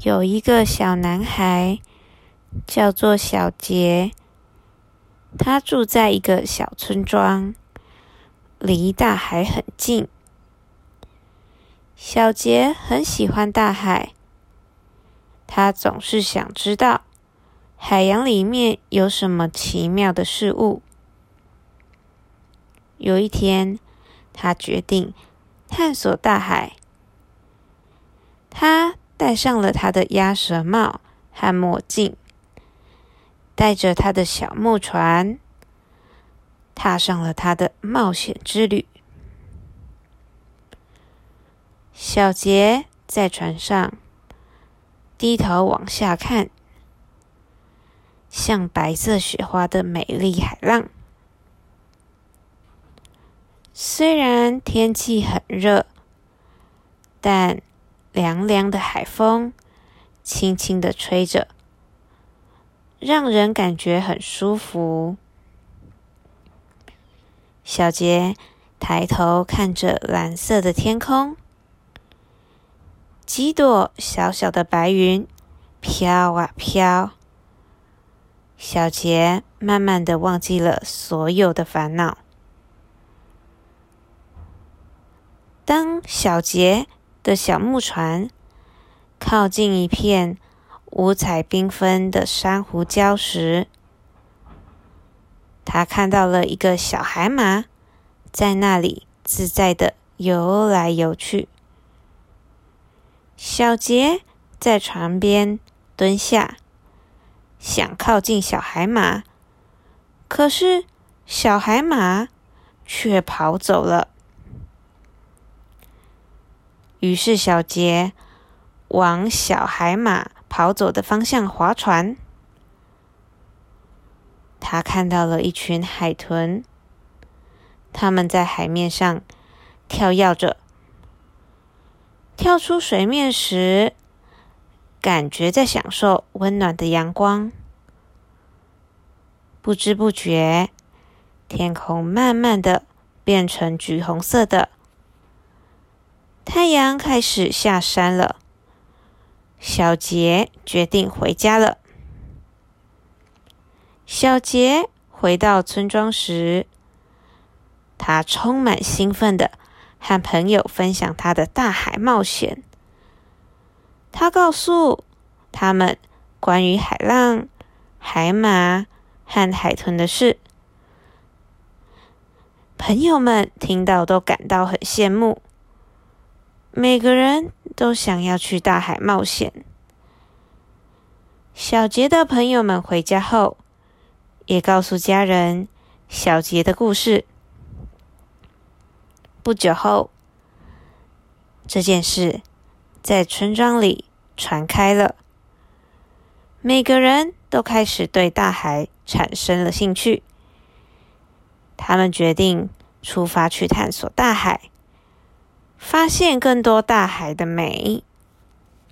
有一个小男孩，叫做小杰。他住在一个小村庄，离大海很近。小杰很喜欢大海，他总是想知道海洋里面有什么奇妙的事物。有一天，他决定探索大海。他戴上了他的鸭舌帽和墨镜，带着他的小木船，踏上了他的冒险之旅。小杰在船上低头往下看，像白色雪花的美丽海浪。虽然天气很热，但凉凉的海风轻轻的吹着，让人感觉很舒服。小杰抬头看着蓝色的天空，几朵小小的白云飘啊飘。小杰慢慢的忘记了所有的烦恼。当小杰的小木船靠近一片五彩缤纷的珊瑚礁时，他看到了一个小海马在那里自在的游来游去。小杰在船边蹲下，想靠近小海马，可是小海马却跑走了。于是，小杰往小海马跑走的方向划船。他看到了一群海豚，他们在海面上跳跃着。跳出水面时，感觉在享受温暖的阳光。不知不觉，天空慢慢的变成橘红色的。太阳开始下山了，小杰决定回家了。小杰回到村庄时，他充满兴奋的和朋友分享他的大海冒险。他告诉他们关于海浪、海马和海豚的事，朋友们听到都感到很羡慕。每个人都想要去大海冒险。小杰的朋友们回家后，也告诉家人小杰的故事。不久后，这件事在村庄里传开了，每个人都开始对大海产生了兴趣。他们决定出发去探索大海。发现更多大海的美。